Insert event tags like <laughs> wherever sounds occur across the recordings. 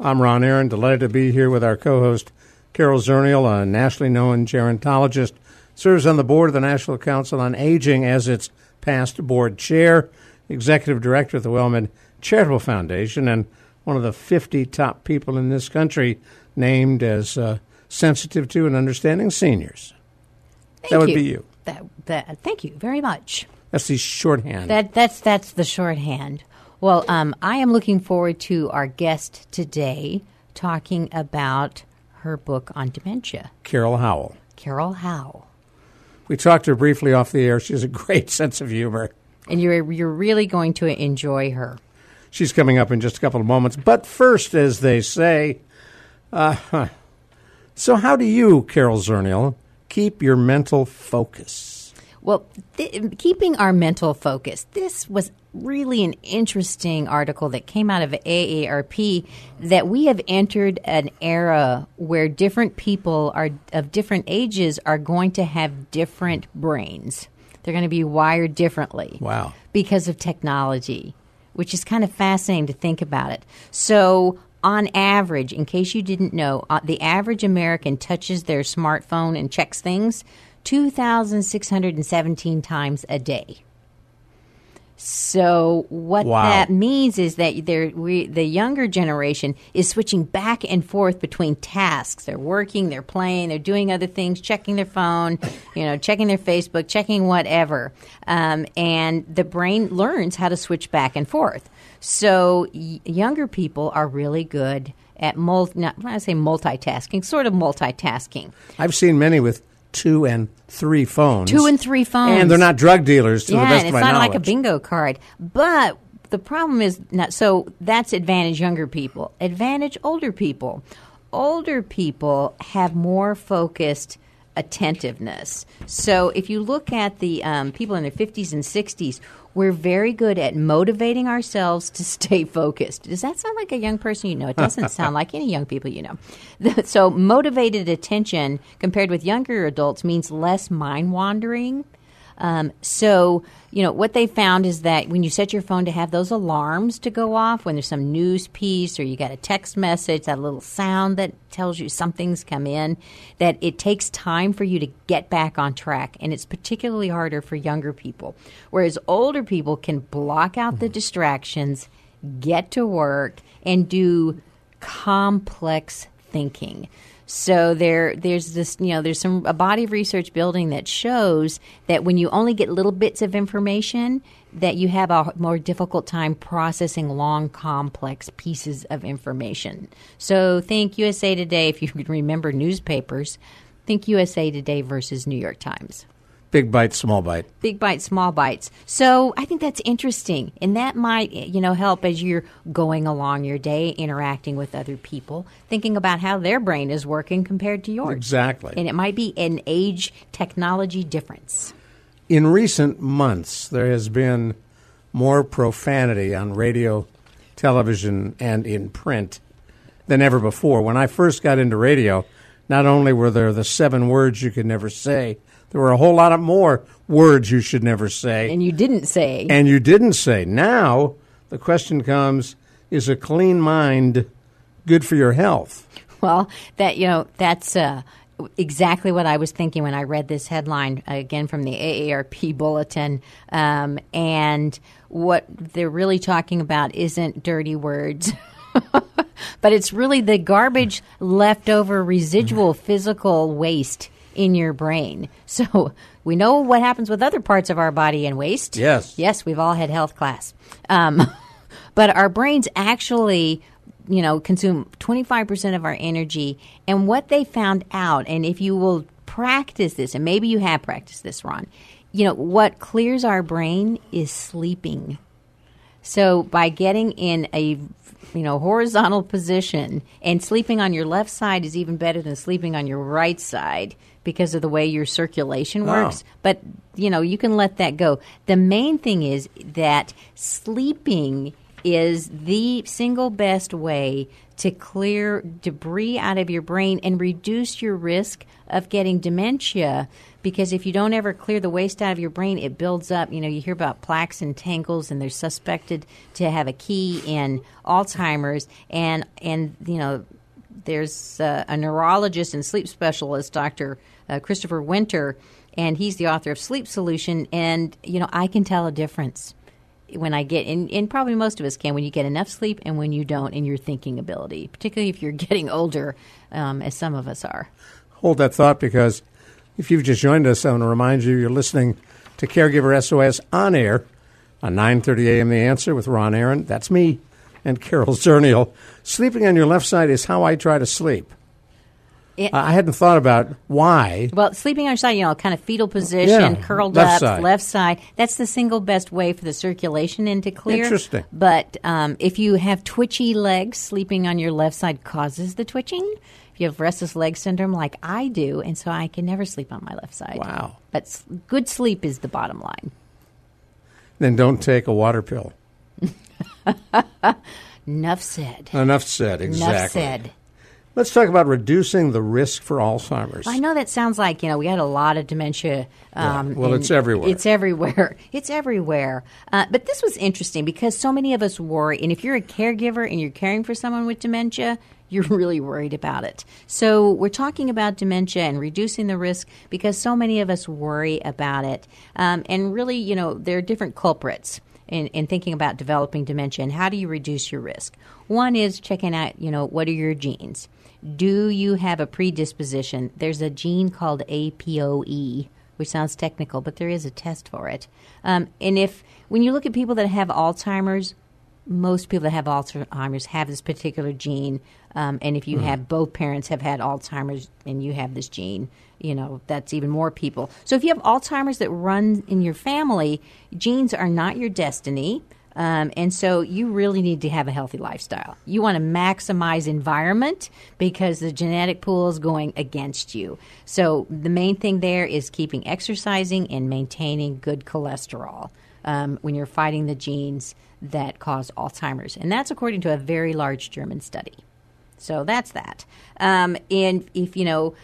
I'm Ron Aaron, delighted to be here with our co-host Carol Zernial, a nationally known gerontologist, serves on the board of the National Council on Aging as its past board chair, executive director of the WellMed Charitable Foundation, and one of the 50 top people in this country named as uh, sensitive to and understanding seniors. Thank that would you. be you. That, that, thank you very much. That's the shorthand. That that's that's the shorthand. Well, um, I am looking forward to our guest today talking about her book on dementia, Carol Howell. Carol Howe. We talked to her briefly off the air. She has a great <laughs> sense of humor. And you're you're really going to enjoy her. She's coming up in just a couple of moments. But first, as they say, uh, huh. so how do you, Carol Zernial, keep your mental focus? Well, th- keeping our mental focus. This was really an interesting article that came out of AARP that we have entered an era where different people are of different ages are going to have different brains. They're going to be wired differently. Wow. Because of technology, which is kind of fascinating to think about it. So, on average, in case you didn't know, uh, the average American touches their smartphone and checks things 2,617 times a day. So what Wow. that means is that we, the younger generation is switching back and forth between tasks. They're working, they're playing, they're doing other things, checking their phone, <laughs> you know, checking their Facebook, checking whatever, um, and the brain learns how to switch back and forth. So y- younger people are really good at multi, not when I say multitasking, sort of multitasking. I've seen many with two and three phones. Two and three phones. And they're not drug dealers, to yeah, the best and of it's not like a bingo card. But the problem is not so that's advantage younger people. Advantage older people. Older people have more focused attentiveness. So if you look at the um, people in their 50s and 60s, we're very good at motivating ourselves to <laughs> stay focused. Does that sound like a young person you know? It doesn't sound like any young people you know. So motivated attention compared with younger adults means less mind wandering. Um, so, you know, what they found is that when you set your phone to have those alarms to go off, when there's some news piece or you got a text message, that little sound that tells you something's come in, that it takes time for you to get back on track. And it's particularly harder for younger people. Whereas older people can block out the distractions, get to work, and do complex thinking. So there, there's this, you know, there's some a body of research building that shows that when you only get little bits of information, that you have a more difficult time processing long, complex pieces of information. So think USA Today, if you can <laughs> remember newspapers, think USA Today versus New York Times Big bite, small bite. big bites, small bites. So I think that's interesting, and that might you know help as you're going along your day, interacting with other people, thinking about how their brain is working compared to yours. Exactly. and it might be an age technology difference. In recent months, there has been more profanity on radio, television, and in print than ever before. When I first got into radio, not only were there the seven words you could never say, there were a whole lot of more words you should never say. And you didn't say. and you didn't say. Now, the question comes is a clean mind good for your health? <laughs> Well, that you know, that's uh, exactly what I was thinking when I read this headline again from the AARP bulletin. Um, and what they're really talking about isn't dirty words. <laughs> but it's really the garbage leftover residual <laughs> physical waste in your brain. <laughs> So we know what happens with other parts of our body and waste. Yes. Yes, we've all had health class. Um, <laughs> but our brains actually you know consume 25% of our energy and what they found out and if you will practice this and maybe you have practiced this ron you know what clears our brain is sleeping so by getting in a you know horizontal position and sleeping on your left side is even better than sleeping on your right side because of the way your circulation Wow. works but you know you can let that go the main thing is that sleeping is the single best way to clear debris out of your brain and reduce your risk of getting dementia because if you don't ever clear the waste out of your brain it builds up you know you hear about plaques and tangles and they're suspected to have a key in alzheimer's and and you know there's uh, a neurologist and sleep specialist dr uh, christopher winter and he's the author of sleep solution and you know i can tell a difference when I get, and, and probably most of us can, when you get enough sleep and when you don't in your thinking ability, particularly if you're <laughs> getting older, um, as some of us are. Hold that thought because if you've just joined us, I want to remind you you're listening to Caregiver SOS on air on 9:30 a.m. The Answer with Ron Aaron. That's me and Carol <laughs> Zernial. Sleeping on your left side is how I try to sleep. It- I hadn't thought about why. Well, sleeping on your side, you know, kind of fetal position, Yeah, curled left up, side. left side. That's the single best way for the circulation in to clear. Interesting. But um, if you have twitchy legs, sleeping on your left side causes the twitching. If you have restless leg syndrome, like I do, and so I can never sleep on my left side. Wow. But s- good sleep is the bottom line. Then don't take a water pill. <laughs> Enough said. Enough said. Exactly. Enough said. Let's talk about reducing the risk for Alzheimer's. I know that sounds like you know we had a lot of dementia. Um, well, it's everywhere. It's everywhere. <laughs> It's everywhere. Uh, but this was interesting because so many of us worry, and if you're a caregiver and you're caring for someone with dementia, you're <laughs> really worried about it. So we're talking about dementia and reducing the risk because so many of us worry about it. Um, and really, you know, there are different culprits in, in thinking about developing dementia and how do you reduce your risk. One is checking out, you know, what are your genes. Do you have a predisposition? There's a gene called APOE, which sounds technical, but there is a test for it. Um, and if when you look at people that have Alzheimer's, most people that have Alzheimer's have this particular gene. Um, and if you have both parents have had Alzheimer's and you have this gene, you know, that's even more people. So if you have Alzheimer's that runs in your family, genes are not your destiny. Um, and so you really need to have a healthy lifestyle. You want to maximize environment because the genetic pool is going against you. So the main thing there is keeping exercising and maintaining good cholesterol um, when you're fighting the genes that cause Alzheimer's. And that's according to a very large German study. So that's that. Um, and if you know,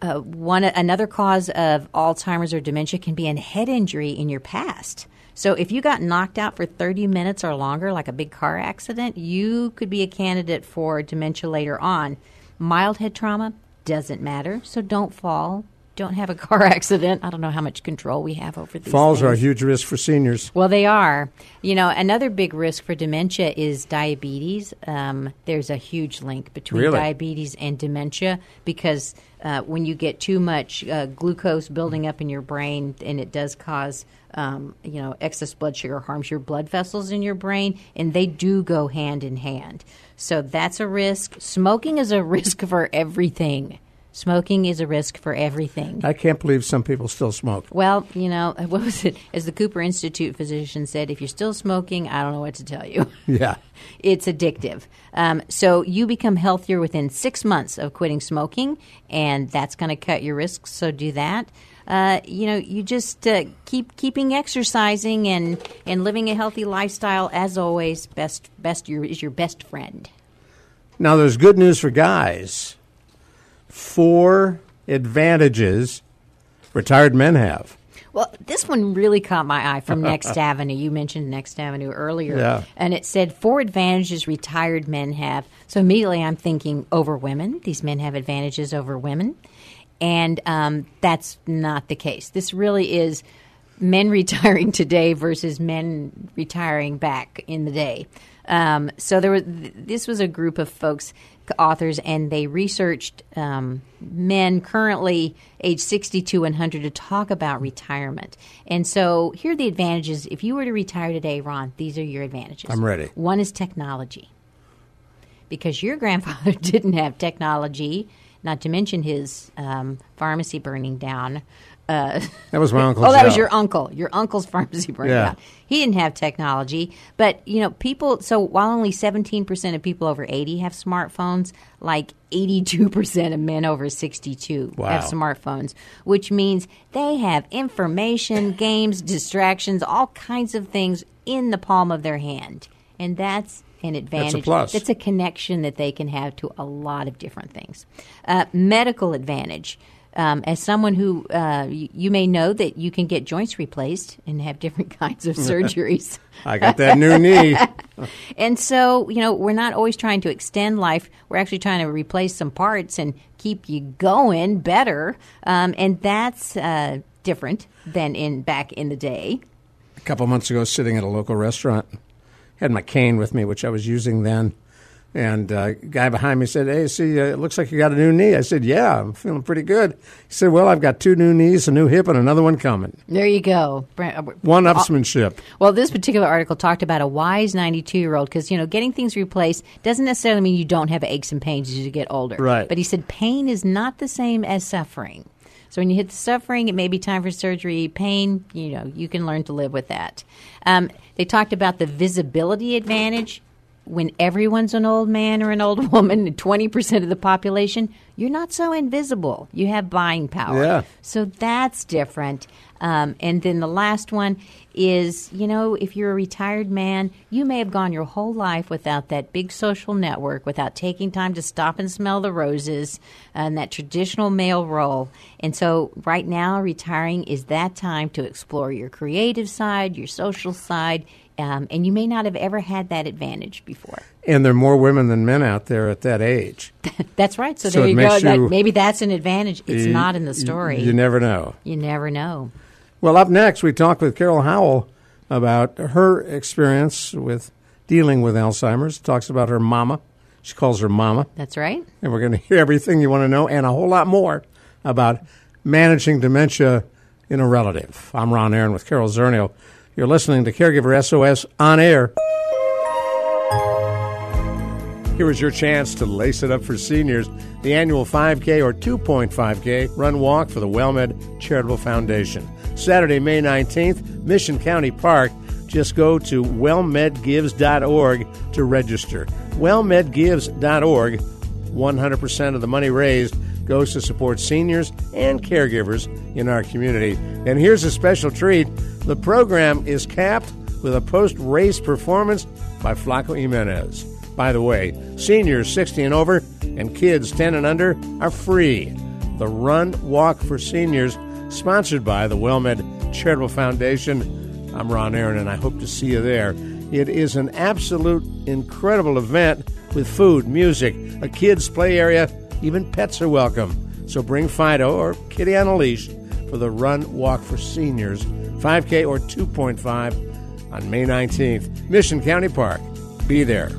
uh, one another cause of Alzheimer's or dementia can be a head injury in your past. So if you got knocked out for 30 minutes or longer, like a big car accident, you could be a candidate for dementia later on. Mild head trauma doesn't matter, so don't fall. Don't have a car <laughs> accident. I don't know how much control we have over these Falls are a huge risk for seniors. Well, they are. You know, another big risk for dementia is diabetes. Um, there's a huge link between Really? diabetes and dementia because uh, when you get too much uh, glucose building up in your brain, and it does cause, um, you know, excess blood sugar harms your blood vessels in your brain, and they do go hand in hand. So that's a risk. Smoking is a <laughs> risk for everything. Smoking is a risk for everything. I can't believe some people still smoke. Well, you know, <laughs> what was it? As the Cooper Institute physician said, if you're still smoking, I don't know what to tell you. <laughs> Yeah. it's addictive. Um, so you become healthier within six months of quitting smoking, and that's going to cut your risks. So do that. Uh, you know, you just uh, keep keeping exercising and, and living a healthy lifestyle. As always, best best your, is your best friend. Now, there's good news for guys. Four advantages retired men have. Well, this one really caught my eye from <laughs> Next Avenue. You mentioned Next Avenue earlier. Yeah. And it said four advantages retired men have. So immediately I'm thinking over women. These men have advantages over women. And um, that's not the case. This really is men <laughs> retiring today versus men retiring back in the day. Um, so there was this was a group of folks, authors, and they researched um, men currently age 62 and 100 to talk about retirement. And so here are the advantages. If you were to retire today, Ron, these are your advantages. I'm ready. One is technology, because your grandfather <laughs> didn't have technology. Not to mention his um, pharmacy burning down. Uh, That was my <laughs> uncle. oh, that was your uncle. Your uncle's pharmacy burned Yeah. He didn't have technology, but you know, people. So while only seventeen percent of people over eighty have smartphones, like eighty-two percent of men over sixty-two Wow. have smartphones, which means they have information, games, distractions, all kinds of things in the palm of their hand, and that's an advantage. plus. That's a connection that they can have to a lot of different things. Uh, medical advantage. Um, as someone who uh, you, you may know that you can get joints replaced and have different <laughs> kinds of surgeries. <laughs> I got that new <laughs> knee. And so, you know, we're not always trying to extend life. We're actually trying to replace some parts and keep you going better. Um, and that's uh, different than in back in the day. a couple months ago sitting at a local restaurant. Had my cane with me, which I was using then. And uh, guy behind me said, "Hey, see, uh, it looks like you got a new knee." I said, "Yeah, I'm feeling pretty good." He said, "Well, I've got two new knees, a new hip, and another one coming. There you go. Uh, One upsmanship." Well, this particular article talked about a wise 92 year old because, you know, getting things replaced doesn't necessarily mean you don't have aches and pains as you get older. Right. But he said pain is not the same as suffering. So when you hit the suffering, it may be time for surgery. Pain, you know, you can learn to live with that. Um, they talked about the visibility advantage. When everyone's an old man or an old <laughs> woman, and 20% of the population, you're not so invisible. You have buying power. Yeah. So that's different. Um, and then the last one is, you know, if you're a retired man, you may have gone your whole life without that big social network, without taking time to stop and smell the roses and that traditional male role. And so right now, retiring is that time to explore your creative side, your social side. Um, and you may not have ever had that advantage before. And there are more women than men out there at that age. <laughs> That's right. So, So there you go. makes That, maybe that's an advantage. It's You- not in the you- story. You never know. you never know. Well, up next, we talk with Carol Howell about her experience with dealing with Alzheimer's. Talks about her mama. She calls her mama. That's right. And we're going <laughs> to hear everything you want to know and a whole lot more about managing dementia in a relative. I'm Ron Aaron with Carol Zernial. You're listening to Caregiver SOS on air. Here is your chance to lace it up for seniors. The annual 5K or 2.5K run walk for the WellMed Charitable Foundation. Saturday, May 19th, Mission County Park. Just go to wellmedgives.org to register. Wellmedgives.org. 100% of the money raised goes to support seniors and caregivers in our community. And here's a special treat the program is capped with a post race performance by Flaco Jimenez. By the way, seniors 60 and over and kids 10 and under are free. The Run Walk for Seniors, sponsored by the WellMed Charitable Foundation. I'm Ron Aaron, and I hope to see you there. It is an absolute incredible event with food, music, a kids' play area, even pets are welcome. So bring Fido or Kitty on a leash for the Run Walk for Seniors, 5K or 2.5 on May 19th, Mission County Park. Be there.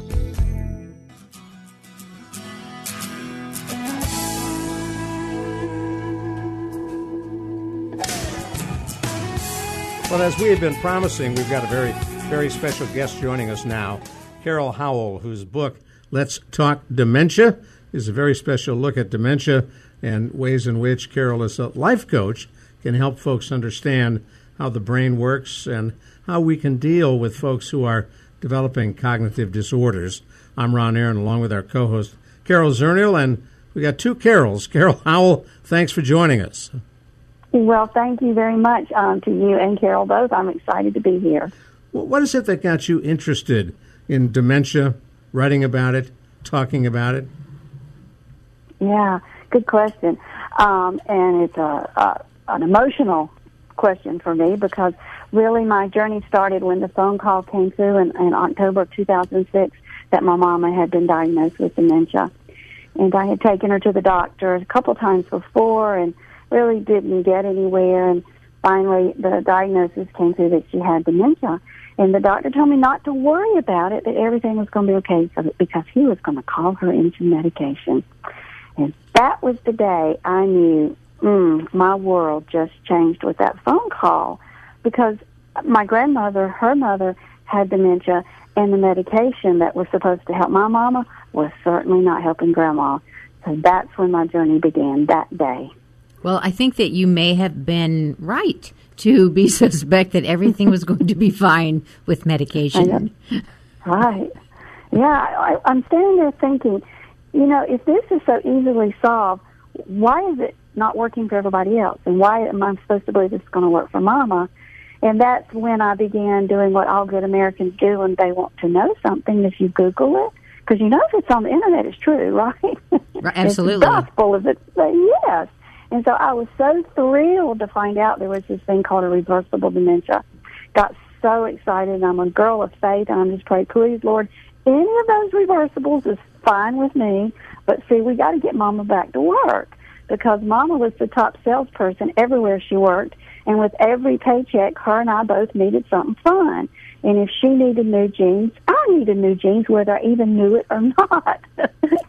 Well, as we have been promising, we've got a very, very special guest joining us now. Carol Howell, whose book, Let's Talk Dementia, is a very special look at dementia and ways in which Carol, as a life coach, can help folks understand how the brain works and how we can deal with folks who are developing cognitive disorders. I'm Ron Aaron, along with our co host, Carol Zernial, and we got two Carols. <laughs> Carol Howell, thanks for joining us. Well, thank you very much um, to you and Carol both. I'm excited to be here. Well, What is it that got you interested in dementia, writing about it, talking about it? Yeah, good question. Um, and it's a, a an emotional question for me because really my journey started when the phone call came through in, in October of 2006 that my mama had been diagnosed with dementia. And I had taken her to the doctor a couple times before and really didn't get anywhere. And finally the diagnosis came through that she had dementia. And the doctor told me not to worry about it, that everything was going to be okay because he was going to call her into medication. And that was the day I knew mm, my world just changed with that phone call because my grandmother, her mother, had dementia, and the medication that was supposed to help my mama was certainly not helping grandma. So that's when my journey began that day. Well, I think that you may have been right to be <laughs> suspect that everything was going to be fine with medication. Right. Yeah, I, I'm standing there thinking, you know, if this is so easily solved, why is it not working for everybody else? And why am I supposed to believe it's going to work for Mama? And that's when I began doing what all good Americans do when they want to know something. If you Google it, because you know if it's on the internet, it's true, <laughs> right? Right, absolutely. it's gospel, as it yes. And so I was so thrilled to find out there was this thing called a reversible dementia. Got so excited. I'm a girl of faith, and I'm just praying, please, Lord, any of those reversibles is fine with me. But see, we got to get Mama back to work because Mama was the top salesperson everywhere she worked, and with every paycheck, her and I both needed something fun. And if she needed new jeans, I needed new jeans, whether I even knew it or <laughs> not.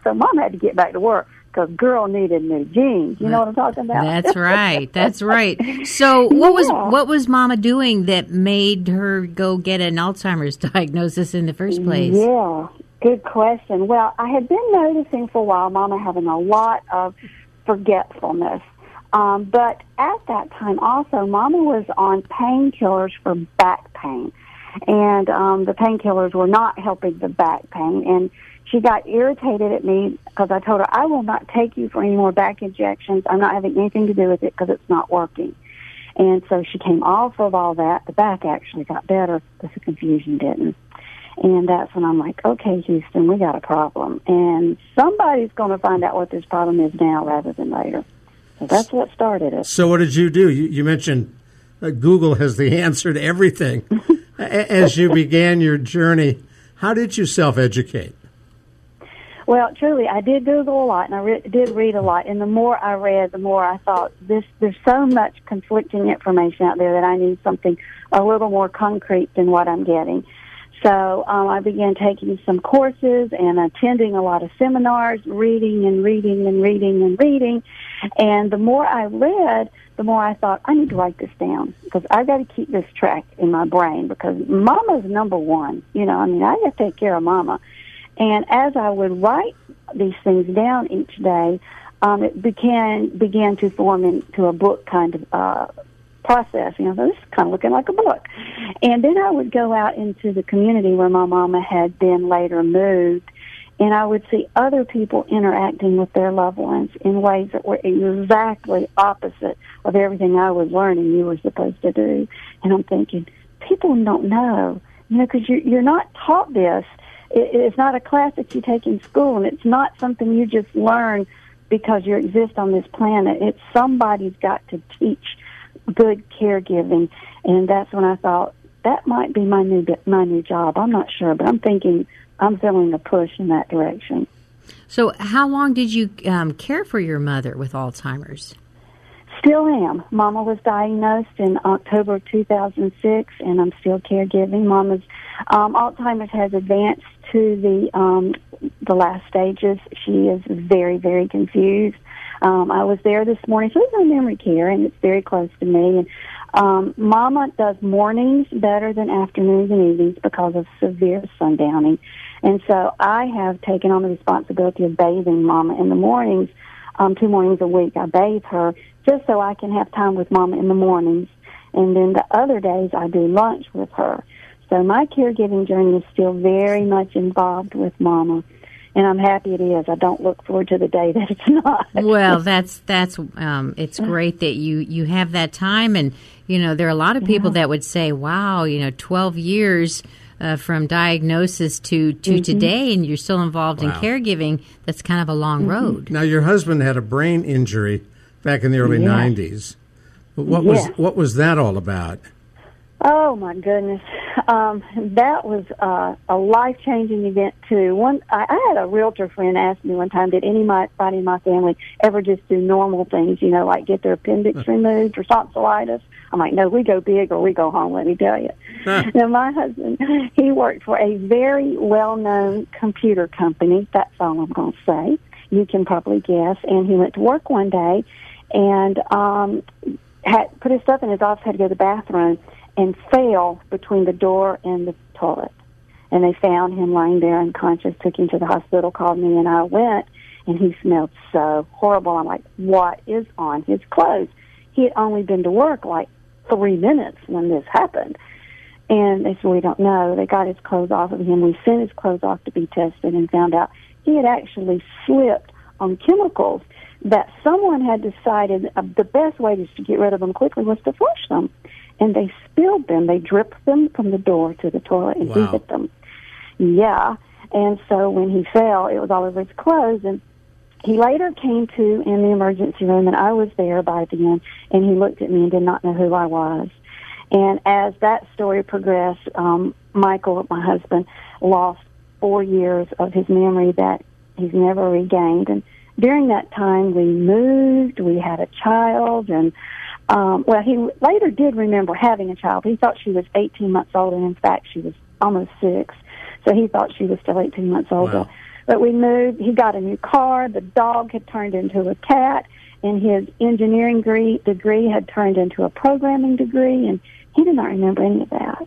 so Mom had to get back to work because girl needed new jeans. You know what I'm talking about? That's <laughs> right. That's right. So, what was Yeah. what was Mama doing that made her go get an Alzheimer's <laughs> diagnosis in the first place? Yeah, good question. Well, I had been noticing for a while Mama having a lot of forgetfulness. Um, but at that time also, Mama was on painkillers for back pain. And um, the painkillers were not helping the back pain. And she got irritated at me because I told her, I will not take you for any more back injections. I'm not having anything to do with it because it's not working. And so she came off of all that. The back actually got better, but the confusion didn't. And that's when I'm like, okay, Houston, we got a problem. And somebody's going to find out what this problem is now rather than later. So that's what started it. So, what did you do? You, you mentioned uh, Google has the <laughs> answer to everything. <laughs> As you began your journey, how did you self educate? Well, truly, I did Google a lot, and I re- did read a lot. And the more I read, the more I thought this. There's so much conflicting information out there that I need something a little more concrete than what I'm getting. So um, I began taking some courses and attending a lot of seminars, reading and reading and reading and reading. And the more I read, the more I thought I need to write this down because I got to keep this track in my brain because Mama's number one. You know, I mean, I got to take care of Mama. And as I would write these things down each day, um, it began began to form into a book kind of uh, process. You know, this is kind of looking like a book. And then I would go out into the community where my mama had been later moved, and I would see other people interacting with their loved ones in ways that were exactly opposite of everything I was learning you were supposed to do. And I'm thinking, people don't know, you know, because you're, you're not taught this. It, it's not a class that you take in school, and it's not something you just learn because you exist on this planet. It's somebody's got to teach good caregiving, and that's when I thought that might be my new my new job. I'm not sure, but I'm thinking I'm feeling a push in that direction. So, how long did you um, care for your mother with Alzheimer's? Still am. Mama was diagnosed in October 2006, and I'm still caregiving. Mama's um, Alzheimer's has advanced to the um, the last stages. She is very, very confused. Um, I was there this morning. So it's on memory care, and it's very close to me. And um, Mama does mornings better than afternoons and evenings because of severe sundowning. And so I have taken on the responsibility of bathing Mama in the mornings, um, two mornings a week. I bathe her just so I can have time with Mama in the mornings. And then the other days I do lunch with her. So my caregiving journey is still very much involved with Mama. And I'm happy it is. I don't look forward to the day that it's <laughs> not. Well, that's that's um, it's great that you you have that time, and you know there are a lot of people that would say, "Wow, you know, twelve years." Uh, from diagnosis to, to today, and you're still involved in caregiving. That's kind of a long road. Now, your husband had a brain injury back in the early Yeah. '90s. What was Yes. what was that all about? Oh my goodness. um, that was uh, a life changing event too. One, I, I had a realtor friend ask me one time, did anybody in my family ever just do normal things, you know, like get their appendix removed or tonsillitis? I'm like, no, we go big or we go home. Let me tell you. <laughs> now, my husband, he worked for a very well known computer company. That's all I'm going to say. You can probably guess. And he went to work one day, and um, had put his stuff in his office, had to go to the bathroom and fell between the door and the toilet. And they found him lying there unconscious, took him to the hospital, called me, and I went, and he smelled so horrible. I'm like, what is on his clothes? He had only been to work like three minutes when this happened. And they said, we don't know. They got his clothes off of him. We sent his clothes off to be tested and found out he had actually slipped on chemicals that someone had decided uh, the best way to get rid of them quickly was to flush them and they spilled them. They dripped them from the door to the toilet and wow. hit them. Yeah. And so when he fell, it was all over his clothes. And he later came to in the emergency room, and I was there by then. And he looked at me and did not know who I was. And as that story progressed, um, Michael, my husband, lost four years of his memory that he's never regained. And during that time, we moved, we had a child, and um, well, he later did remember having a child. He thought she was 18 months old, and in fact, she was almost six. So he thought she was still 18 months old. Wow. But we moved. He got a new car. The dog had turned into a cat, and his engineering degree, degree had turned into a programming degree, and he did not remember any of that.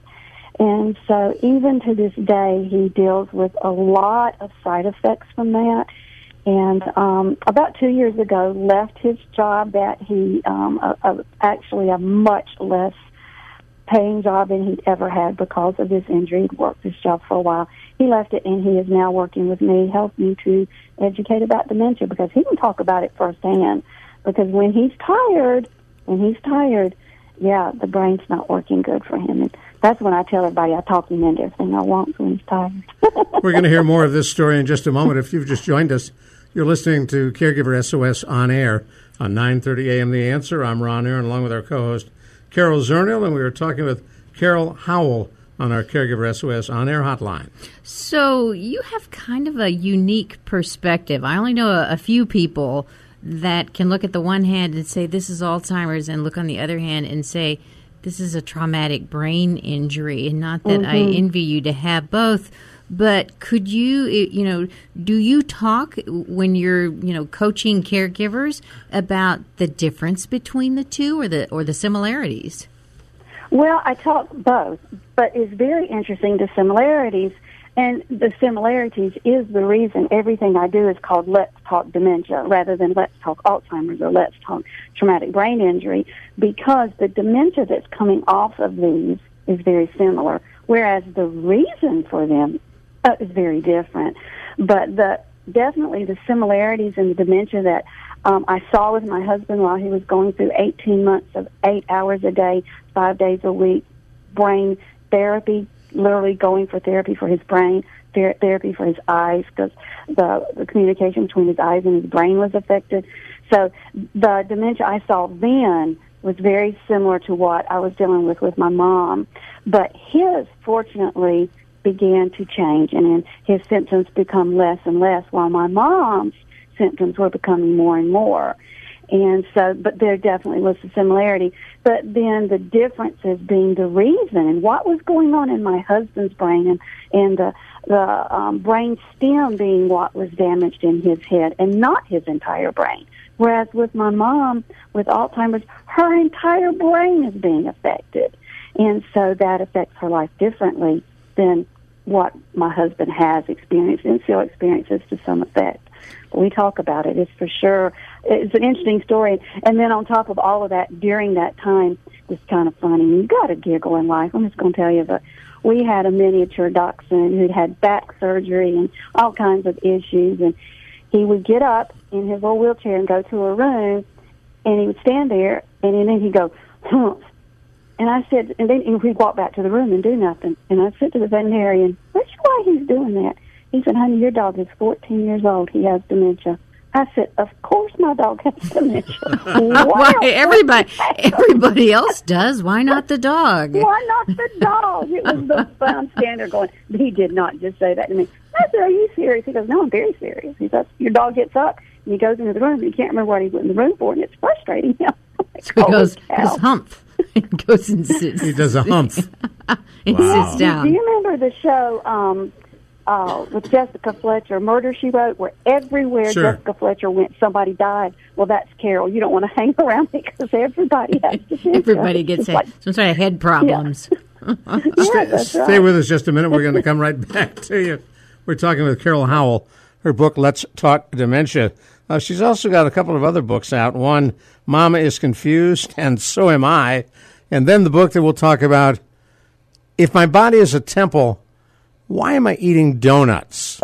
And so, even to this day, he deals with a lot of side effects from that and um, about two years ago left his job that he um, a, a, actually a much less paying job than he'd ever had because of this injury. He'd worked this job for a while. He left it and he is now working with me, helping me to educate about dementia because he can talk about it firsthand. Because when he's tired, when he's tired, yeah, the brain's not working good for him. And that's when I tell everybody I talk him into everything I want when he's tired. We're going to hear more of this story in just a moment. If you've just joined us, you're listening to Caregiver SOS on air on 9:30 a.m. The Answer. I'm Ron Aaron, along with our co-host Carol Zernial, and we were talking with Carol Howell on our Caregiver SOS on air hotline. So you have kind of a unique perspective. I only know a, a few people that can look at the one hand and say this is Alzheimer's, and look on the other hand and say this is a traumatic brain injury. And not that mm-hmm. I envy you to have both but could you, you know, do you talk when you're, you know, coaching caregivers about the difference between the two or the or the similarities? Well, I talk both, but it's very interesting the similarities and the similarities is the reason everything I do is called Let's Talk Dementia rather than Let's Talk Alzheimer's or Let's Talk Traumatic Brain Injury because the dementia that's coming off of these is very similar, whereas the reason for them uh, is very different. But the definitely the similarities in the dementia that um, I saw with my husband while he was going through 18 months of eight hours a day, five days a week, brain therapy, literally going for therapy for his brain, ther- therapy for his eyes because the, the communication between his eyes and his brain was affected. So the dementia I saw then was very similar to what I was dealing with with my mom, but his fortunately began to change and his symptoms become less and less while my mom's symptoms were becoming more and more. And so, but there definitely was a similarity. But then the difference is being the reason and what was going on in my husband's brain and, and the, the um, brain stem being what was damaged in his head and not his entire brain. Whereas with my mom, with Alzheimer's, her entire brain is being affected. And so that affects her life differently than what my husband has experienced and still experiences to some effect. We talk about it. It's for sure. It's an interesting story. And then on top of all of that, during that time, it's kind of funny. You got to giggle in life. I'm just going to tell you, but we had a miniature dachshund who'd had back surgery and all kinds of issues, and he would get up in his little wheelchair and go to a room, and he would stand there, and then he'd go, humph, and I said, and then he'd walk back to the room and do nothing. And I said to the veterinarian, "What's why he's doing that?" He said, "Honey, your dog is 14 years old. He has dementia." I said, "Of course, my dog has <laughs> dementia. <laughs> Why everybody everybody else does? Why not the dog? Why not the dog? It was the fun standard going. He did not just say that to me. I said, "Are you serious?" He goes, "No, I'm very serious." He says, "Your dog gets up and he goes into the room. and He can't remember what he went in the room for, and it's frustrating him." <laughs> Like, So he goes cow." his humph <laughs> and goes and sits. He does a humph. <laughs> and Wow. sits down. Do you remember the show um, uh, with Jessica Fletcher, Murder She Wrote, where everywhere Sure. Jessica Fletcher went, somebody died? Well, that's Carol. You don't want to <laughs> hang around because everybody has dementia. Everybody gets It's a, like, some sort of head problems. yeah, that's Stay right. with us just a minute. We're going to come right back to you. We're talking with Carol Howell. Her book, Let's Talk Dementia. Uh, she's also got a couple of other books out. One, Mama is Confused, <laughs> and So Am I. And then the book that we'll talk about, If My Body is a Temple, Why Am I Eating Donuts?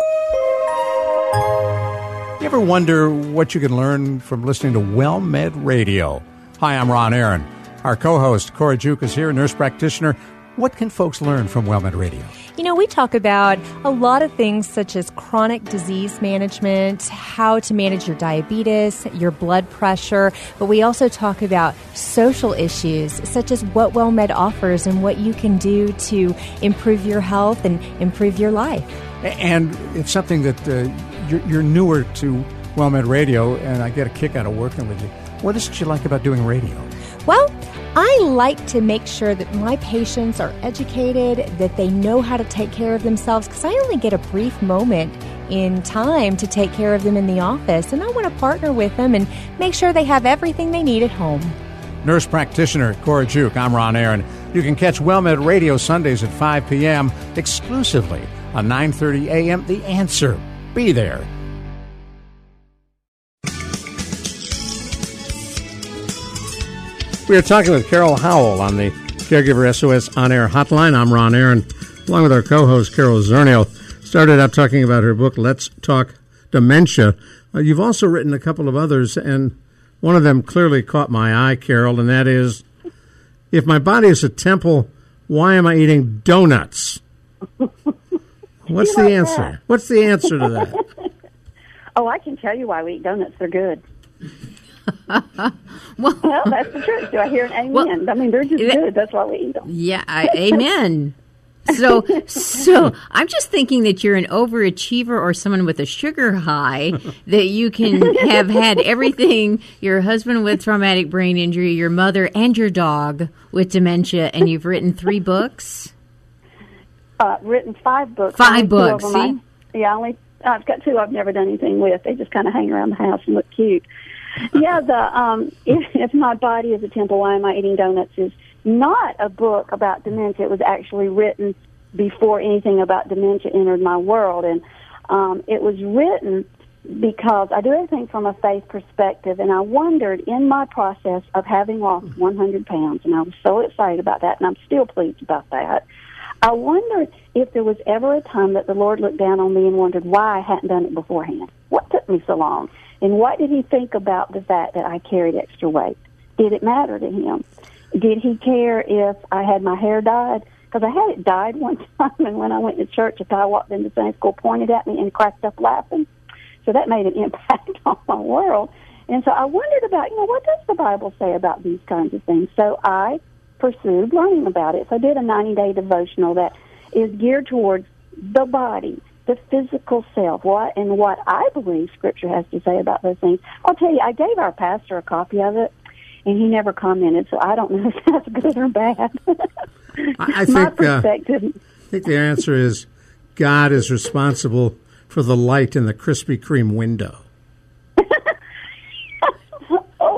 You ever wonder what you can learn from listening to WellMed Radio? Hi, I'm Ron Aaron. Our co host, Cora Juke, is here, nurse practitioner. What can folks learn from WellMed Radio? You know, we talk about a lot of things such as chronic disease management, how to manage your diabetes, your blood pressure, but we also talk about social issues such as what WellMed offers and what you can do to improve your health and improve your life. And it's something that uh, you're, you're newer to WellMed Radio, and I get a kick out of working with you. What is it you like about doing radio? Well, I like to make sure that my patients are educated, that they know how to take care of themselves, because I only get a brief moment in time to take care of them in the office, and I want to partner with them and make sure they have everything they need at home. Nurse practitioner Cora Juke. I'm Ron Aaron. You can catch WellMed Radio Sundays at 5 p.m. exclusively on 9:30 a.m. The Answer. Be there. We are talking with Carol Howell on the Caregiver SOS on air hotline. I'm Ron Aaron, along with our co host, Carol Zernial. Started out talking about her book, Let's Talk Dementia. Uh, you've also written a couple of others, and one of them clearly caught my eye, Carol, and that is If my body is a temple, why am I eating donuts? <laughs> What's the answer? that? What's the answer to that? <laughs> Oh, I can tell you why we eat donuts. They're good. <laughs> Well, Well, that's the truth. Do I hear an amen? Well, I mean, they're just that- good. That's why we eat them. yeah, I, amen. So, so I'm just thinking that you're an overachiever or someone with a sugar high that you can have had everything your husband with traumatic brain injury, your mother, and your dog with dementia, and you've written three books. Uh, written five books. Five Only two of books, them I- yeah, only I've got two I've never done anything with. They just kind of hang around the house and look cute. Yeah, the um, if, if my body is a temple, why am I eating donuts? Is not a book about dementia. It was actually written before anything about dementia entered my world, and um, it was written because I do everything from a faith perspective, and I wondered in my process of having lost 100 pounds, and I was so excited about that, and I'm still pleased about that. I wondered if there was ever a time that the Lord looked down on me and wondered why I hadn't done it beforehand. What took me so long? And what did he think about the fact that I carried extra weight? Did it matter to him? Did he care if I had my hair dyed? Because I had it dyed one <laughs> time, and when I went to church, a guy walked into Sunday school, pointed at me, and cracked up laughing. So that made an <laughs> impact on my world. And so I wondered about, you know, what does the Bible say about these kinds of things? So I pursued learning about it. So I did a 90 day devotional that is geared towards the body, the physical self, what and what I believe Scripture has to say about those things. I'll tell you, I gave our pastor a copy of it, and he never commented, so I don't know <laughs> if that's good or bad. I, I <laughs> My think uh. I think the answer is God is responsible for the light in the Krispy Kreme window.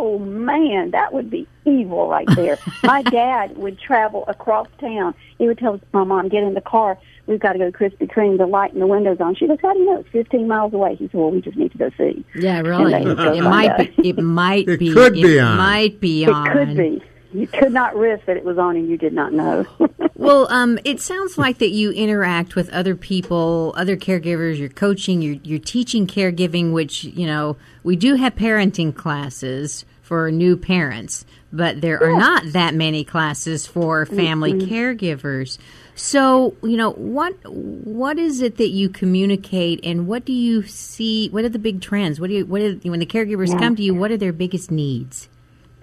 Oh man, that would be evil right there. <laughs> My dad would travel across town. He would tell my mom, "Get in the car. We've got to go to Krispy Kreme. The light and the windows on." She goes, "How do you know it's 15 miles away?" He said, "Well, we just need to go see." Yeah, really. And they go It might be. It might It be. could be it on. Might be on. It could be. You could not risk that it was on and you did not know. <laughs> Well, um, it sounds like that you interact with other people, other caregivers. You're coaching, you're, you're teaching caregiving, which you know we do have parenting classes for new parents, but there are not that many classes for family caregivers. So, you know, what what is it that you communicate, and what do you see? What are the big trends? What do you what are, when the caregivers Yeah. come to you? What are their biggest needs?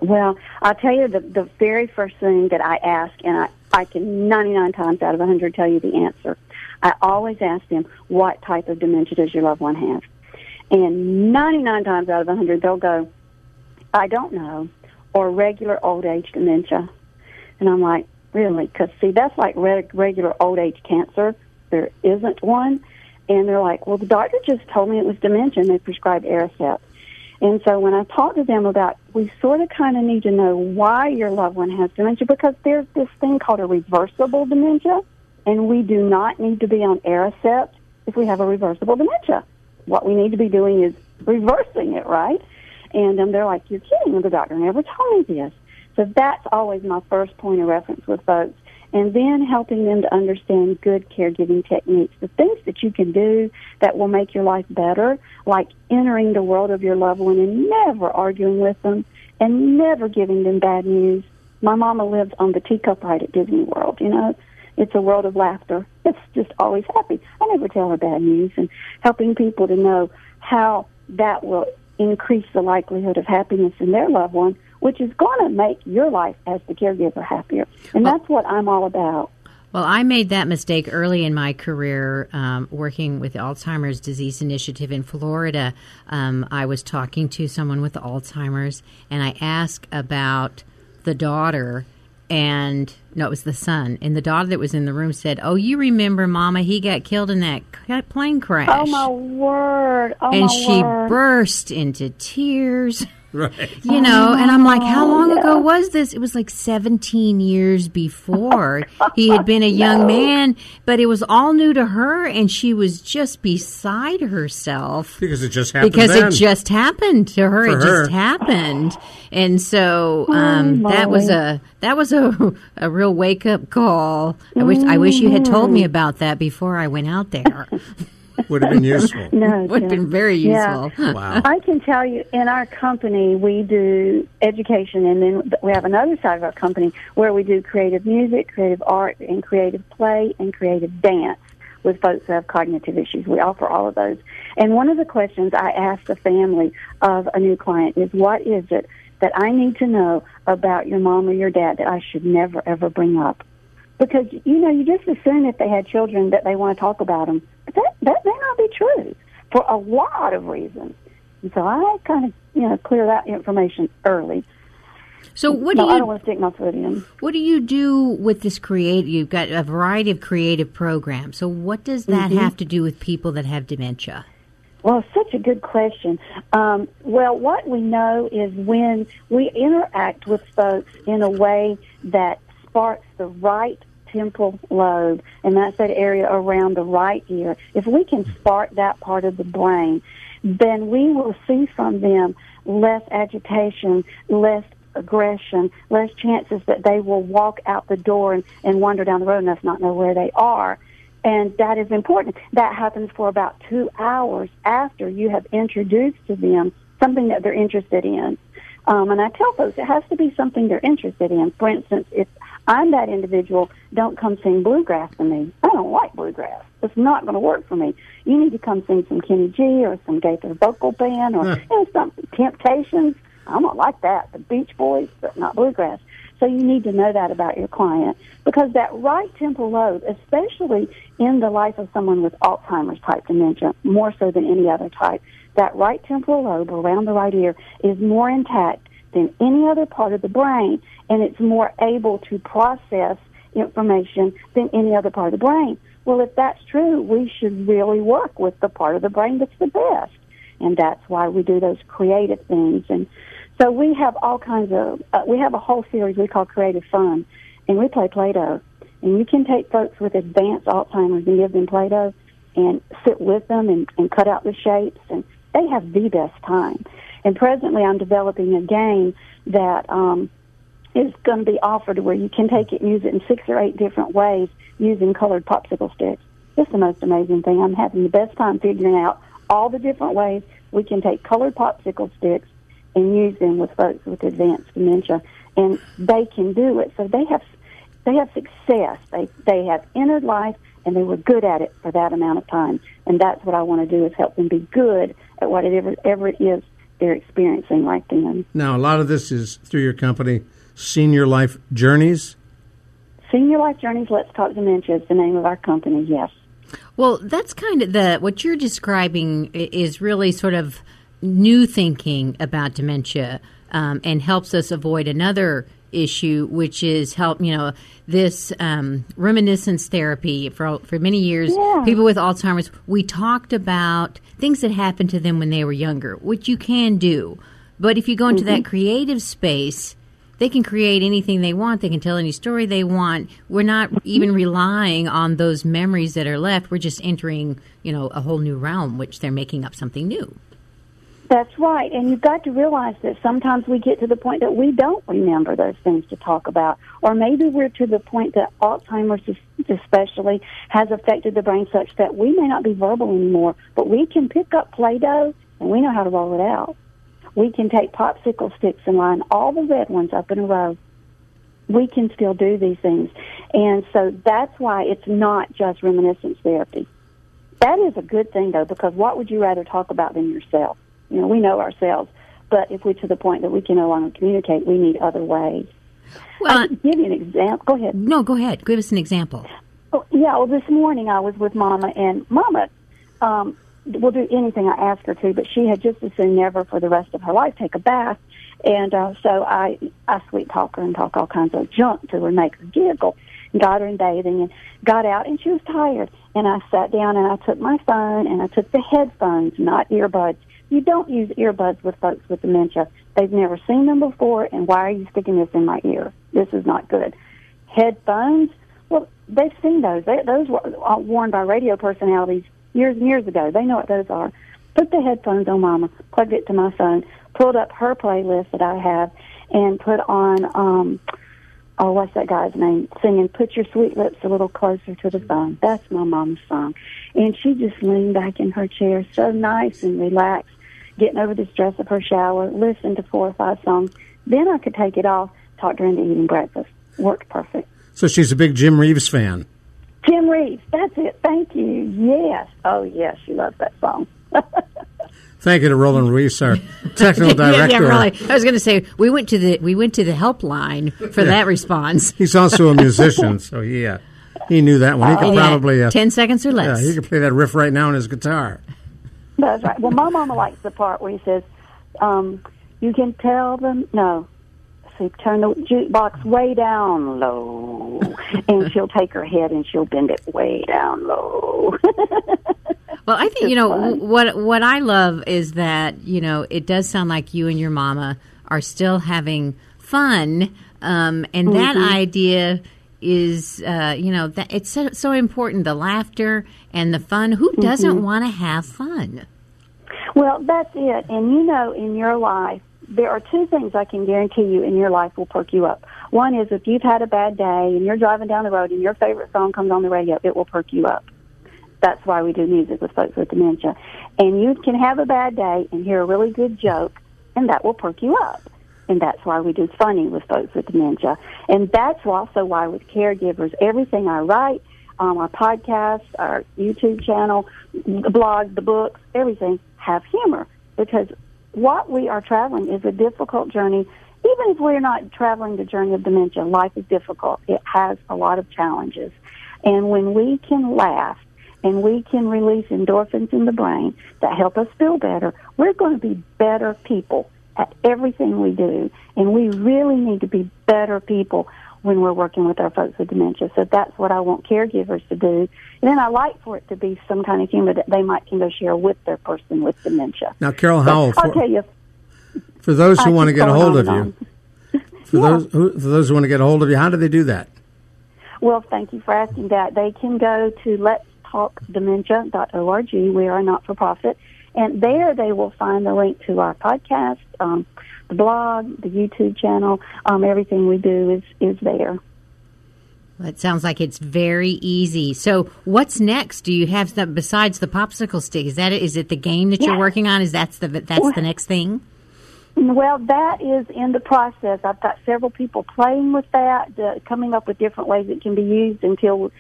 Well, I'll tell you the, the very first thing that I ask, and I, I can 99 times out of 100 tell you the answer. I always ask them, what type of dementia does your loved one have? And 99 times out of 100, they'll go, I don't know, or regular old age dementia. And I'm like, really? Because, see, that's like re- regular old age cancer. There isn't one. And they're like, well, the doctor just told me it was dementia, and they prescribed Aricept. And so when I talked to them about, we sort of kind of need to know why your loved one has dementia because there's this thing called a reversible dementia, and we do not need to be on Aricept if we have a reversible dementia. What we need to be doing is reversing it, right? And um, they're like, you're kidding. The doctor never told me this. So that's always my first point of reference with folks. And then helping them to understand good caregiving techniques, the things that you can do that will make your life better, like entering the world of your loved one and never arguing with them and never giving them bad news. My mama lives on the teacup ride at Disney World, you know. It's a world of laughter. It's just always happy. I never tell her bad news and helping people to know how that will increase the likelihood of happiness in their loved one, which is going to make your life as the caregiver happier. And that's what I'm all about. Well, I made that mistake early in my career um, working with the Alzheimer's Disease Initiative in Florida. Um, I was talking to someone with Alzheimer's, and I asked about the daughter, and no, it was the son. And the daughter that was in the room said, "Oh, you remember, Mama? He got killed in that plane crash." Oh, my word. Oh, and my she word. burst into tears. <laughs> <laughs> Right. You know, and I'm like, how Oh, long yeah. ago was this? It was like 17 years before he had been a <laughs> young man, but it was all new to her, and she was just beside herself Because it just happened because then. it just happened to her. For it her. just happened, and so um, that was a that was a a real wake up call. I wish I wish you had told me about that before I went out there. <laughs> Would have been useful. <laughs> No, Would have been very Yeah. useful. <laughs> Wow. I can tell you, in our company, we do education, and then we have another side of our company where we do creative music, creative art, and creative play, and creative dance with folks who have cognitive issues. We offer all of those. And one of the questions I ask the family of a new client is, what is it that I need to know about your mom or your dad that I should never, ever bring up? because you know you just assume if they had children that they want to talk about them, but that that may not be true for a lot of reasons. And so I kind of you know clear that information early. So what do no, I you don't want to stick my foot in. What do you do with this create? You've got a variety of creative programs. So what does that Mm-hmm. have to do with people that have dementia? Well, such a good question. Um, well, what we know is when we interact with folks in a way that sparks the right temporal lobe, and that's that area around the right ear, if we can spark that part of the brain, then we will see from them less agitation, less aggression, less chances that they will walk out the door and, and wander down the road and us not know where they are. And that is important. That happens for about two hours after you have introduced to them something that they're interested in. Um, and I tell folks it has to be something they're interested in. For instance, if I'm that individual, don't come sing bluegrass to me. I don't like bluegrass. It's not going to work for me. You need to come sing some Kenny G or some Gaither Vocal Band or you know, some Temptations. I'm not like that. The Beach Boys, but not bluegrass. So you need to know that about your client because that right temporal lobe, especially in the life of someone with Alzheimer's type dementia, more so than any other type, that right temporal lobe around the right ear is more intact than any other part of the brain and it's more able to process information than any other part of the brain. Well, if that's true, we should really work with the part of the brain that's the best. And that's why we do those creative things. And so we have all kinds of, uh, we have a whole series we call Creative Fun, and we play Play-Doh. And you can take folks with advanced Alzheimer's and give them Play-Doh and sit with them and, and cut out the shapes, and they have the best time. And presently I'm developing a game that um, is going to be offered where you can take it and use it in six or eight different ways using colored popsicle sticks. It's the most amazing thing. I'm having the best time figuring out all the different ways we can take colored popsicle sticks and use them with folks with advanced dementia, and they can do it. So they have they have success. They they have entered life and they were good at it for that amount of time. And that's what I want to do is help them be good at whatever ever it is they're experiencing right then. Now, a lot of this is through your company, Senior Life Journeys. Senior Life Journeys. Let's Talk Dementia is the name of our company. Yes. Well, that's kind of the what you're describing is really sort of new thinking about dementia um, and helps us avoid another issue, which is help you know this um, reminiscence therapy for for many years. Yeah. People with Alzheimer's, we talked about things that happened to them when they were younger, which you can do, but if you go into Mm-hmm. that creative space. They can create anything they want. They can tell any story they want. We're not even mm-hmm. relying on those memories that are left. We're just entering, you know, a whole new realm, which they're making up something new. That's right. And you've got to realize that sometimes we get to the point that we don't remember those things to talk about. Or maybe we're to the point that Alzheimer's especially has affected the brain such that we may not be verbal anymore, but we can pick up Play-Doh and we know how to roll it out. We can take popsicle sticks and line all the red ones up in a row. We can still do these things. And so that's why it's not just reminiscence therapy. That is a good thing, though, because what would you rather talk about than yourself? You know, we know ourselves, but if we're to the point that we can no longer communicate, we need other ways. Well, give you an example. Go ahead. no, go ahead. Give us an example. Oh, yeah, well, this morning I was with Mama, and Mama um, will do anything I ask her to, but she had just as soon never for the rest of her life take a bath. And uh, so I, I sweet talk her and talk all kinds of junk to her, make her giggle, got her in bathing, and got out, and she was tired. And I sat down and I took my phone and I took the headphones, not earbuds. You don't use earbuds with folks with dementia. They've never seen them before, and why are you sticking this in my ear? This is not good. Headphones, well, they've seen those. They, those were uh, worn by radio personalities years and years ago. They know what those are. Put the headphones on Mama, plugged it to my phone, pulled up her playlist that I have, and put on, um, oh, what's that guy's name? Singing "Put Your Sweet Lips a Little Closer to the Phone." That's my mom's song, and she just leaned back in her chair, so nice and relaxed, getting over the stress of her shower, listened to four or five songs. Then I could take it off, talked her into eating breakfast. Worked perfect. So she's a big Jim Reeves fan. Jim Reeves, that's it. Thank you. Yes. Oh, yes, she loves that song. <laughs> Thank you to Roland Ruiz, our <laughs> technical director. yeah, really. I was going to say we went to the we went to the helpline for that response. <laughs> He's also a musician, so he uh, he knew that one. He could uh, probably uh, ten seconds or less. yeah, he could play that riff right now on his guitar. That's right. Well, my mama likes the part where he says, um, "You can tell them no." See, turn the jukebox way down low, and she'll take her head and she'll bend it way down low. <laughs> Well, I think you know fun. what what I love is that you know it does sound like you and your mama are still having fun, um, and that Mm-hmm. idea is uh, you know that it's so, so important the laughter and the fun. Who Mm-hmm. doesn't want to have fun? Well, that's it. And you know, in your life, there are two things I can guarantee you in your life will perk you up. One is if you've had a bad day and you're driving down the road and your favorite song comes on the radio, it will perk you up. That's why we do music with folks with dementia. And you can have a bad day and hear a really good joke, and that will perk you up. And that's why we do funny with folks with dementia. And that's also why with caregivers, everything I write, um, our podcast, our YouTube channel, the blog, the books, everything have humor because what we are traveling is a difficult journey. Even if we're not traveling the journey of dementia, life is difficult. It has a lot of challenges. And when we can laugh and we can release endorphins in the brain that help us feel better, we're going to be better people at everything we do. And we really need to be better people when we're working with our folks with dementia. So that's what I want caregivers to do. And then I like for it to be some kind of humor that they might can go share with their person with dementia. Now, Carol Howell, I'll for, tell you, for those who I want to get a hold on of and you, for Yeah. those who, for those who want to get a hold of you, how do they do that? Well, thank you for asking that. They can go to letstalkdementia.org. We are a not-for-profit. And there they will find the link to our podcast, um, the blog, the YouTube channel. Um, everything we do is, is there. Well, it sounds like it's very easy. So, what's next? Do you have some besides the popsicle stick? Is that it? Is it the game that you're working on? Is that's the that's the next thing? Well, that is in the process. I've got several people playing with that, uh, coming up with different ways it can be used until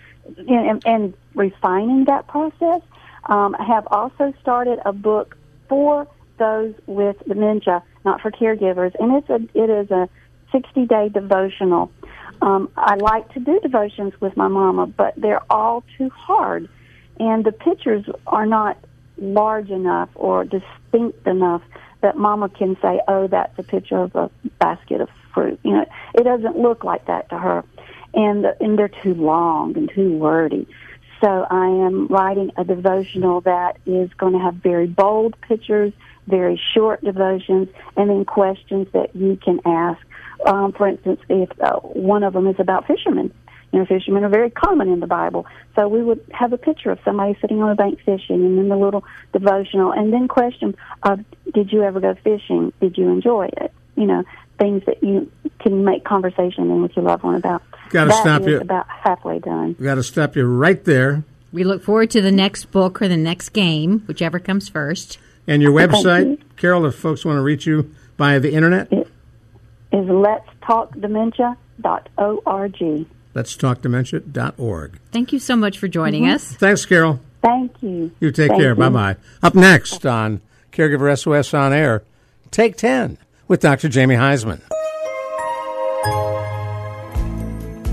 and, and refining that process. Um, I have also started a book for those with dementia, not for caregivers, and it's a it is a 60 day devotional. Um, I like to do devotions with my mama, but they're all too hard, and the pictures are not large enough or distinct enough that mama can say, "Oh, that's a picture of a basket of fruit." You know, it doesn't look like that to her, and and they're too long and too wordy. So I am writing a devotional that is going to have very bold pictures, very short devotions, and then questions that you can ask. Um, for instance, if uh, one of them is about fishermen, you know, fishermen are very common in the Bible. So we would have a picture of somebody sitting on a bank fishing and then the little devotional and then question of, did you ever go fishing? Did you enjoy it? You know, things that you can make conversation in with your loved one about. Got to stop you. about halfway done. Got to stop you right there. We look forward to the next book or the next game, whichever comes first. And your website, you. Carol, if folks want to reach you via the internet? It is letstalkdementia.org letstalkdementia.org. Thank you so much for joining mm-hmm. us. Thanks, Carol. Thank you. You take Thank care. Bye bye. Up next on Caregiver SOS on Air, Take 10 with Dr. Jamie Huysman.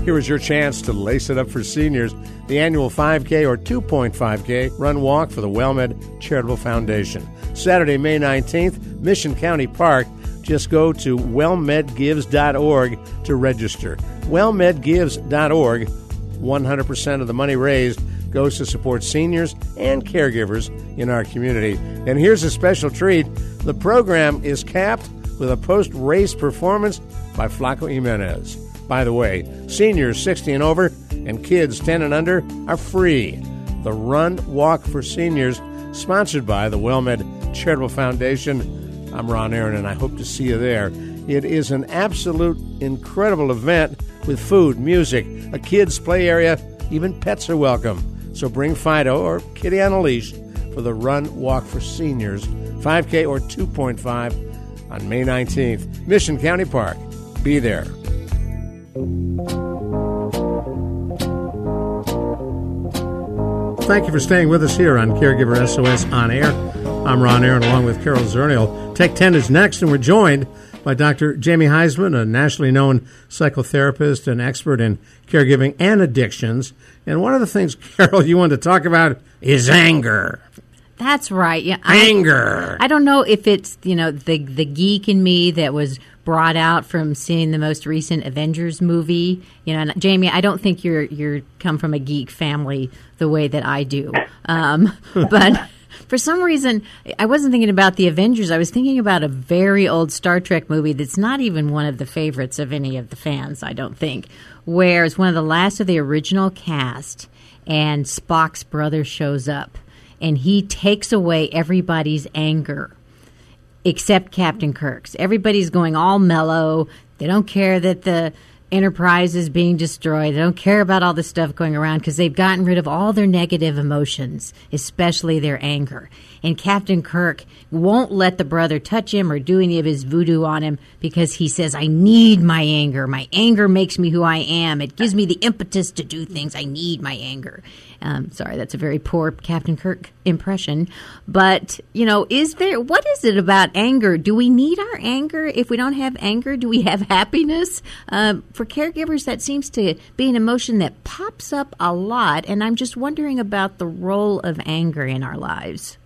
Here is your chance to lace it up for seniors. The annual 5K or 2.5K run walk for the WellMed Charitable Foundation. Saturday, May 19th, Mission County Park. Just go to wellmedgives.org to register wellmedgives.org. 100% of the money raised goes to support seniors and caregivers in our community. And here's a special treat the program is capped with a post race performance by Flaco Jimenez. By the way, seniors 60 and over and kids 10 and under are free. The Run Walk for Seniors, sponsored by the WellMed Charitable Foundation. I'm Ron Aaron, and I hope to see you there. It is an absolute incredible event with food, music, a kids' play area, even pets are welcome. So bring Fido or Kitty on a leash for the Run Walk for Seniors, 5K or 2.5 on May 19th, Mission County Park. Be there. Thank you for staying with us here on Caregiver SOS On Air. I'm Ron Aaron along with Carol Zernial. Take 10 is next, and we're joined by Dr. Jamie Huysman, a nationally known psychotherapist and expert in caregiving and addictions. And one of the things, <laughs> Carol, you wanted to talk about is anger. That's right. Yeah, anger. I, I don't know if it's you know the the geek in me that was brought out from seeing the most recent Avengers movie. You know, and Jamie, I don't think you're you're come from a geek family the way that I do, um, <laughs> but for some reason, I wasn't thinking about the Avengers. I was thinking about a very old Star Trek movie that's not even one of the favorites of any of the fans, I don't think, where it's one of the last of the original cast, and Spock's brother shows up, and he takes away everybody's anger except Captain Kirk's. Everybody's going all mellow. They don't care that the Enterprise is being destroyed. They don't care about all this stuff going around because they've gotten rid of all their negative emotions, especially their anger. And Captain Kirk won't let the brother touch him or do any of his voodoo on him because he says, I need my anger. My anger makes me who I am. It gives me the impetus to do things. I need my anger. Um, sorry, that's a very poor Captain Kirk impression. But, you know, is there, what is it about anger? Do we need our anger? If we don't have anger, do we have happiness? Um, for caregivers, that seems to be an emotion that pops up a lot. And I'm just wondering about the role of anger in our lives.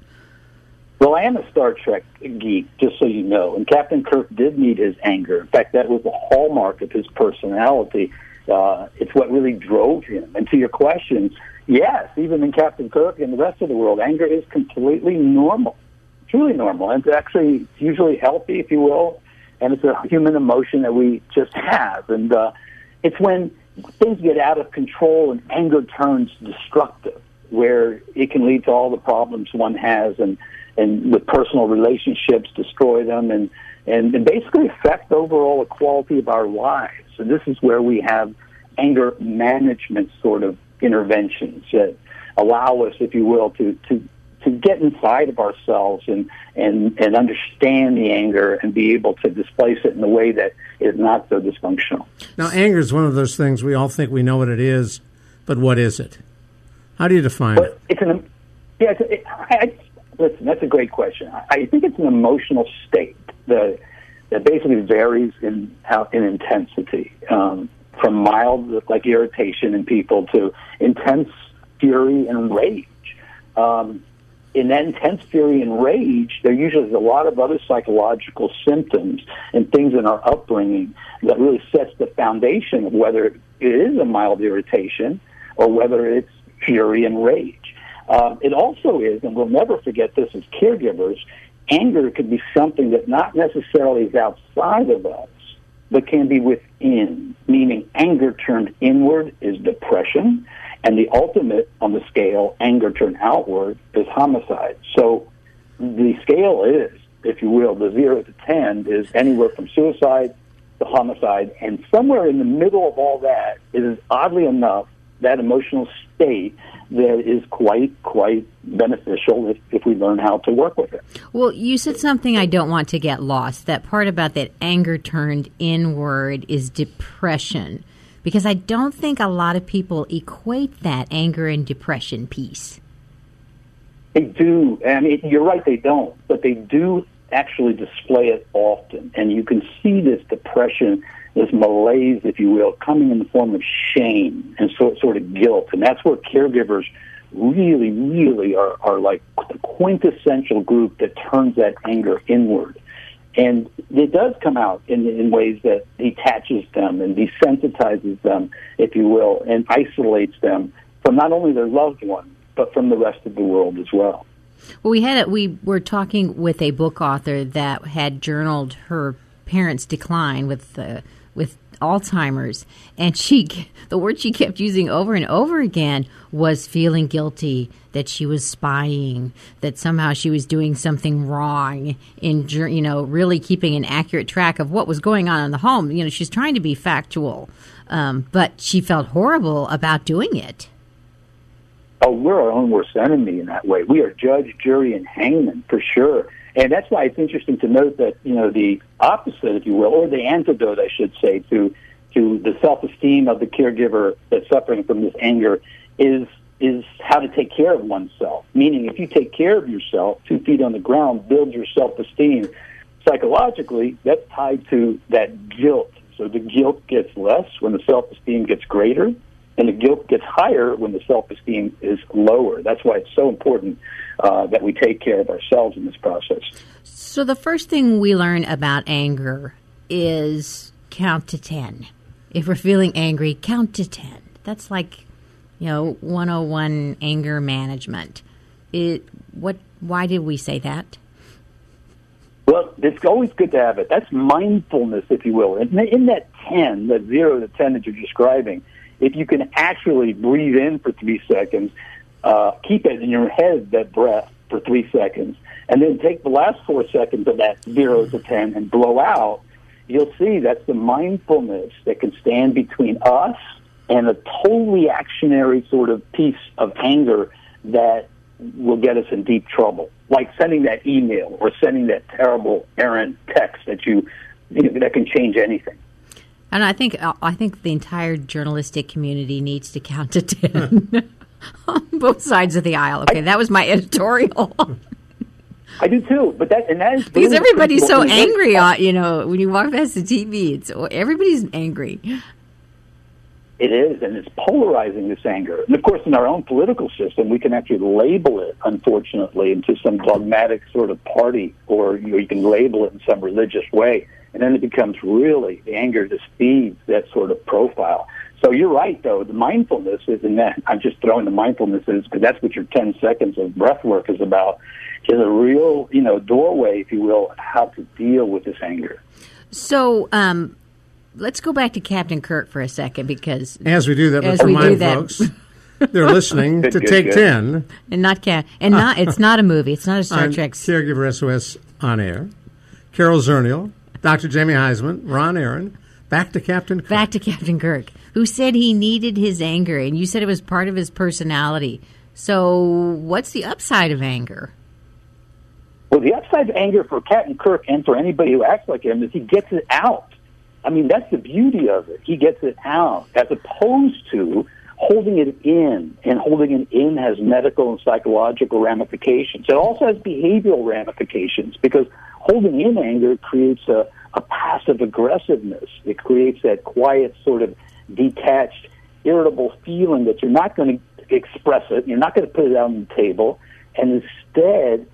Well, I am a Star Trek geek, just so you know. And Captain Kirk did need his anger. In fact, that was the hallmark of his personality. Uh, it's what really drove him. And to your question, yes, even in Captain Kirk and the rest of the world, anger is completely normal, truly normal. And it's actually it's usually healthy, if you will. And it's a human emotion that we just have. And uh, it's when things get out of control and anger turns destructive, where it can lead to all the problems one has. And and with personal relationships destroy them and, and, and basically affect overall the quality of our lives. And this is where we have anger management sort of interventions that allow us, if you will, to, to to get inside of ourselves and, and, and understand the anger and be able to displace it in a way that is not so dysfunctional. Now, anger is one of those things we all think we know what it is, but what is it? How do you define But it? it's an yeah. It's, it, I, I, listen, that's a great question. I, I think it's an emotional state that that basically varies in how in intensity, um, from mild like irritation in people to intense fury and rage. Um, in that intense fury and rage, there usually is a lot of other psychological symptoms and things in our upbringing that really sets the foundation of whether it is a mild irritation or whether it's fury and rage. Um, it also is, and we'll never forget this as caregivers, anger can be something that not necessarily is outside of us, but can be within, meaning anger turned inward is depression, and the ultimate on the scale, anger turned outward, is homicide. So the scale is, if you will, the zero to ten is anywhere from suicide to homicide, and somewhere in the middle of all that is oddly enough that emotional state that is quite quite beneficial if, if we learn how to work with it. Well, you said something I don't want to get lost. That part about that anger turned inward is depression. Because I don't think a lot of people equate that anger and depression piece. They do. I mean, you're right, they don't, but they do actually display it often. And you can see this depression, this malaise, if you will, coming in the form of shame and sort, sort of guilt. And that's where caregivers really, really are, are like the quintessential group that turns that anger inward. And it does come out in, in ways that detaches them and desensitizes them, if you will, and isolates them from not only their loved one, but from the rest of the world as well. Well, we had a, we were talking with a book author that had journaled her parents' decline with uh, with Alzheimer's, and she <laughs> the word she kept using over and over again was feeling guilty that she was spying, that somehow she was doing something wrong in you know really keeping an accurate track of what was going on in the home. You know, she's trying to be factual, um, but she felt horrible about doing it. Oh, we're our own worst enemy in that way. We are judge, jury, and hangman for sure. And that's why it's interesting to note that you know the opposite, if you will, or the antidote, I should say, to to the self-esteem of the caregiver that's suffering from this anger is is how to take care of oneself. Meaning, if you take care of yourself, two feet on the ground, build your self-esteem. Psychologically, that's tied to that guilt. So the guilt gets less when the self-esteem gets greater, and the guilt gets higher when the self-esteem is lower. That's why it's so important uh, that we take care of ourselves in this process. So the first thing we learn about anger is count to 10. If we're feeling angry, count to 10. That's like, you know, 101 anger management. It what why did we say that? Well, it's always good to have it. That's mindfulness, if you will. And in that 10, the 0 to 10 that you're describing, if you can actually breathe in for three seconds, uh, keep it in your head, that breath, for three seconds, and then take the last four seconds of that 0 to 10 and blow out, you'll see that's the mindfulness that can stand between us and a total reactionary sort of piece of anger that will get us in deep trouble. Like sending that email or sending that terrible errant text that you, you know, that can change anything. And I think uh, I think the entire journalistic community needs to count to 10 <laughs> on both sides of the aisle. Okay, that was my editorial. I do too, but that and that is because everybody's so angry on, you know, when you walk past the TV, it's everybody's angry. It is, and it's polarizing this anger. And of course, in our own political system, we can actually label it, unfortunately, into some dogmatic sort of party, or you, know, you can label it in some religious way, and then it becomes really the anger just feeds that sort of profile. So you're right, though. The mindfulness is in that. I'm just throwing the mindfulness is because that's what your 10 seconds of breath work is about. Is a real, you know, doorway, if you will, how to deal with this anger. So, um, let's go back to Captain Kirk for a second because As we do that, let's As we do remind that. folks they're listening <laughs> to good, Take good. 10 and not Cap and not it's not a movie. It's not a Star Trek. Caregiver SOS on air. Carol Zernial, Dr. Jamie Huysman, Ron Aaron, back to Captain Kirk. Back to Captain Kirk, who said he needed his anger, and you said it was part of his personality So, what's the upside of anger? Well, the upside of anger for Captain Kirk and for anybody who acts like him is he gets it out. I mean, that's the beauty of it. He gets it out, as opposed to holding it in. And holding it in has medical and psychological ramifications. It also has behavioral ramifications because holding in anger creates a, a passive aggressiveness. It creates that quiet, sort of detached, irritable feeling that you're not going to express it. You're not going to put it on the table. And instead,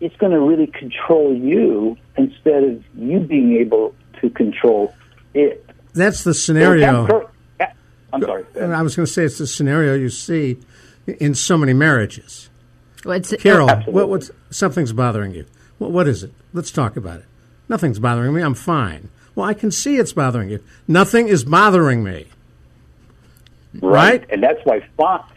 it's going to really control you instead of you being able to control it. That's the scenario. Well, I'm sorry. I was going to say it's the scenario you see in so many marriages. What's Carol, what, what's something's bothering you? What, what is it? Let's talk about it. Nothing's bothering me. I'm fine. Well, I can see it's bothering you. Nothing is bothering me. Right? And that's why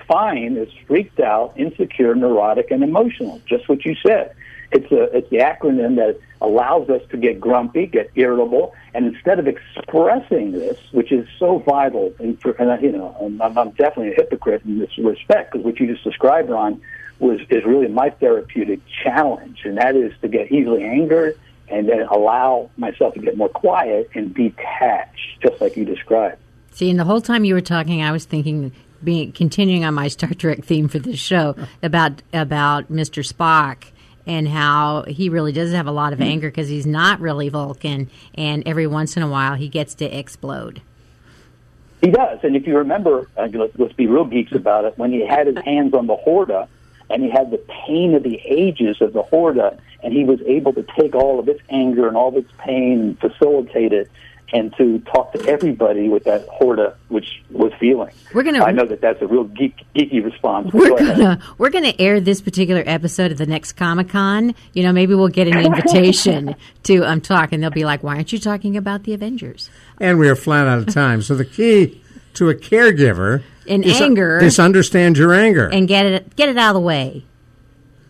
fine is freaked out, insecure, neurotic, and emotional. Just what you said. It's a it's the acronym that allows us to get grumpy, get irritable, and instead of expressing this, which is so vital, and, for, and you know, I'm, I'm definitely a hypocrite in this respect because what you just described, Ron, was is really my therapeutic challenge, and that is to get easily angered and then allow myself to get more quiet and detach, just like you described. See, and the whole time you were talking, I was thinking, being continuing on my Star Trek theme for this show <laughs> about about Mr. Spock and how he really does have a lot of anger because he's not really Vulcan, and every once in a while he gets to explode. He does, and if you remember, uh, let's, let's be real geeks about it. When he had his hands on the Horta, and he had the pain of the ages of the Horta, and he was able to take all of its anger and all of its pain and facilitate it, and to talk to everybody with that Horta, which was feeling. We're gonna- I know that that's a real geek, geeky response. We're go gonna we're gonna air this particular episode of the next Comic Con. You know, maybe we'll get an invitation <laughs> to um talk, and they'll be like, "Why aren't you talking about the Avengers?" And we are flat out of time. So the key to a caregiver In is anger- is understand your anger. And get it get it out of the way.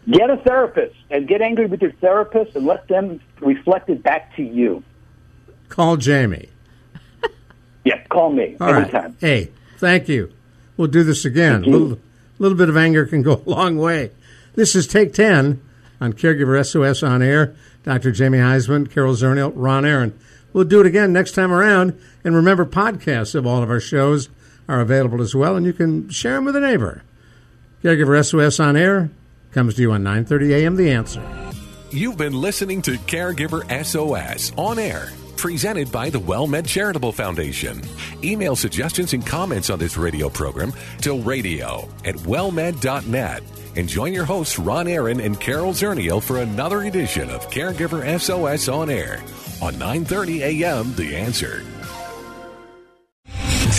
Get a therapist and get angry with your therapist, and let them reflect it back to you. Call Jamie. <laughs> Yeah, call me All right. anytime. Hey, thank you. We'll do this again. A little, little bit of anger can go <laughs> a long way. This is Take 10 on Caregiver SOS on air. Dr. Jamie Huysman, Carol Zernial, Ron Aaron. We'll do it again next time around. And remember, podcasts of all of our shows are available as well, and you can share them with a neighbor. Caregiver SOS on air comes to you on 9:30 a.m. The Answer. You've been listening to Caregiver SOS on air, presented by the WellMed Charitable Foundation. Email suggestions and comments on this radio program to radio at wellmed.net. And join your hosts, Ron Aaron and Carol Zernial, for another edition of Caregiver SOS on air on 9:30 a.m. The Answer.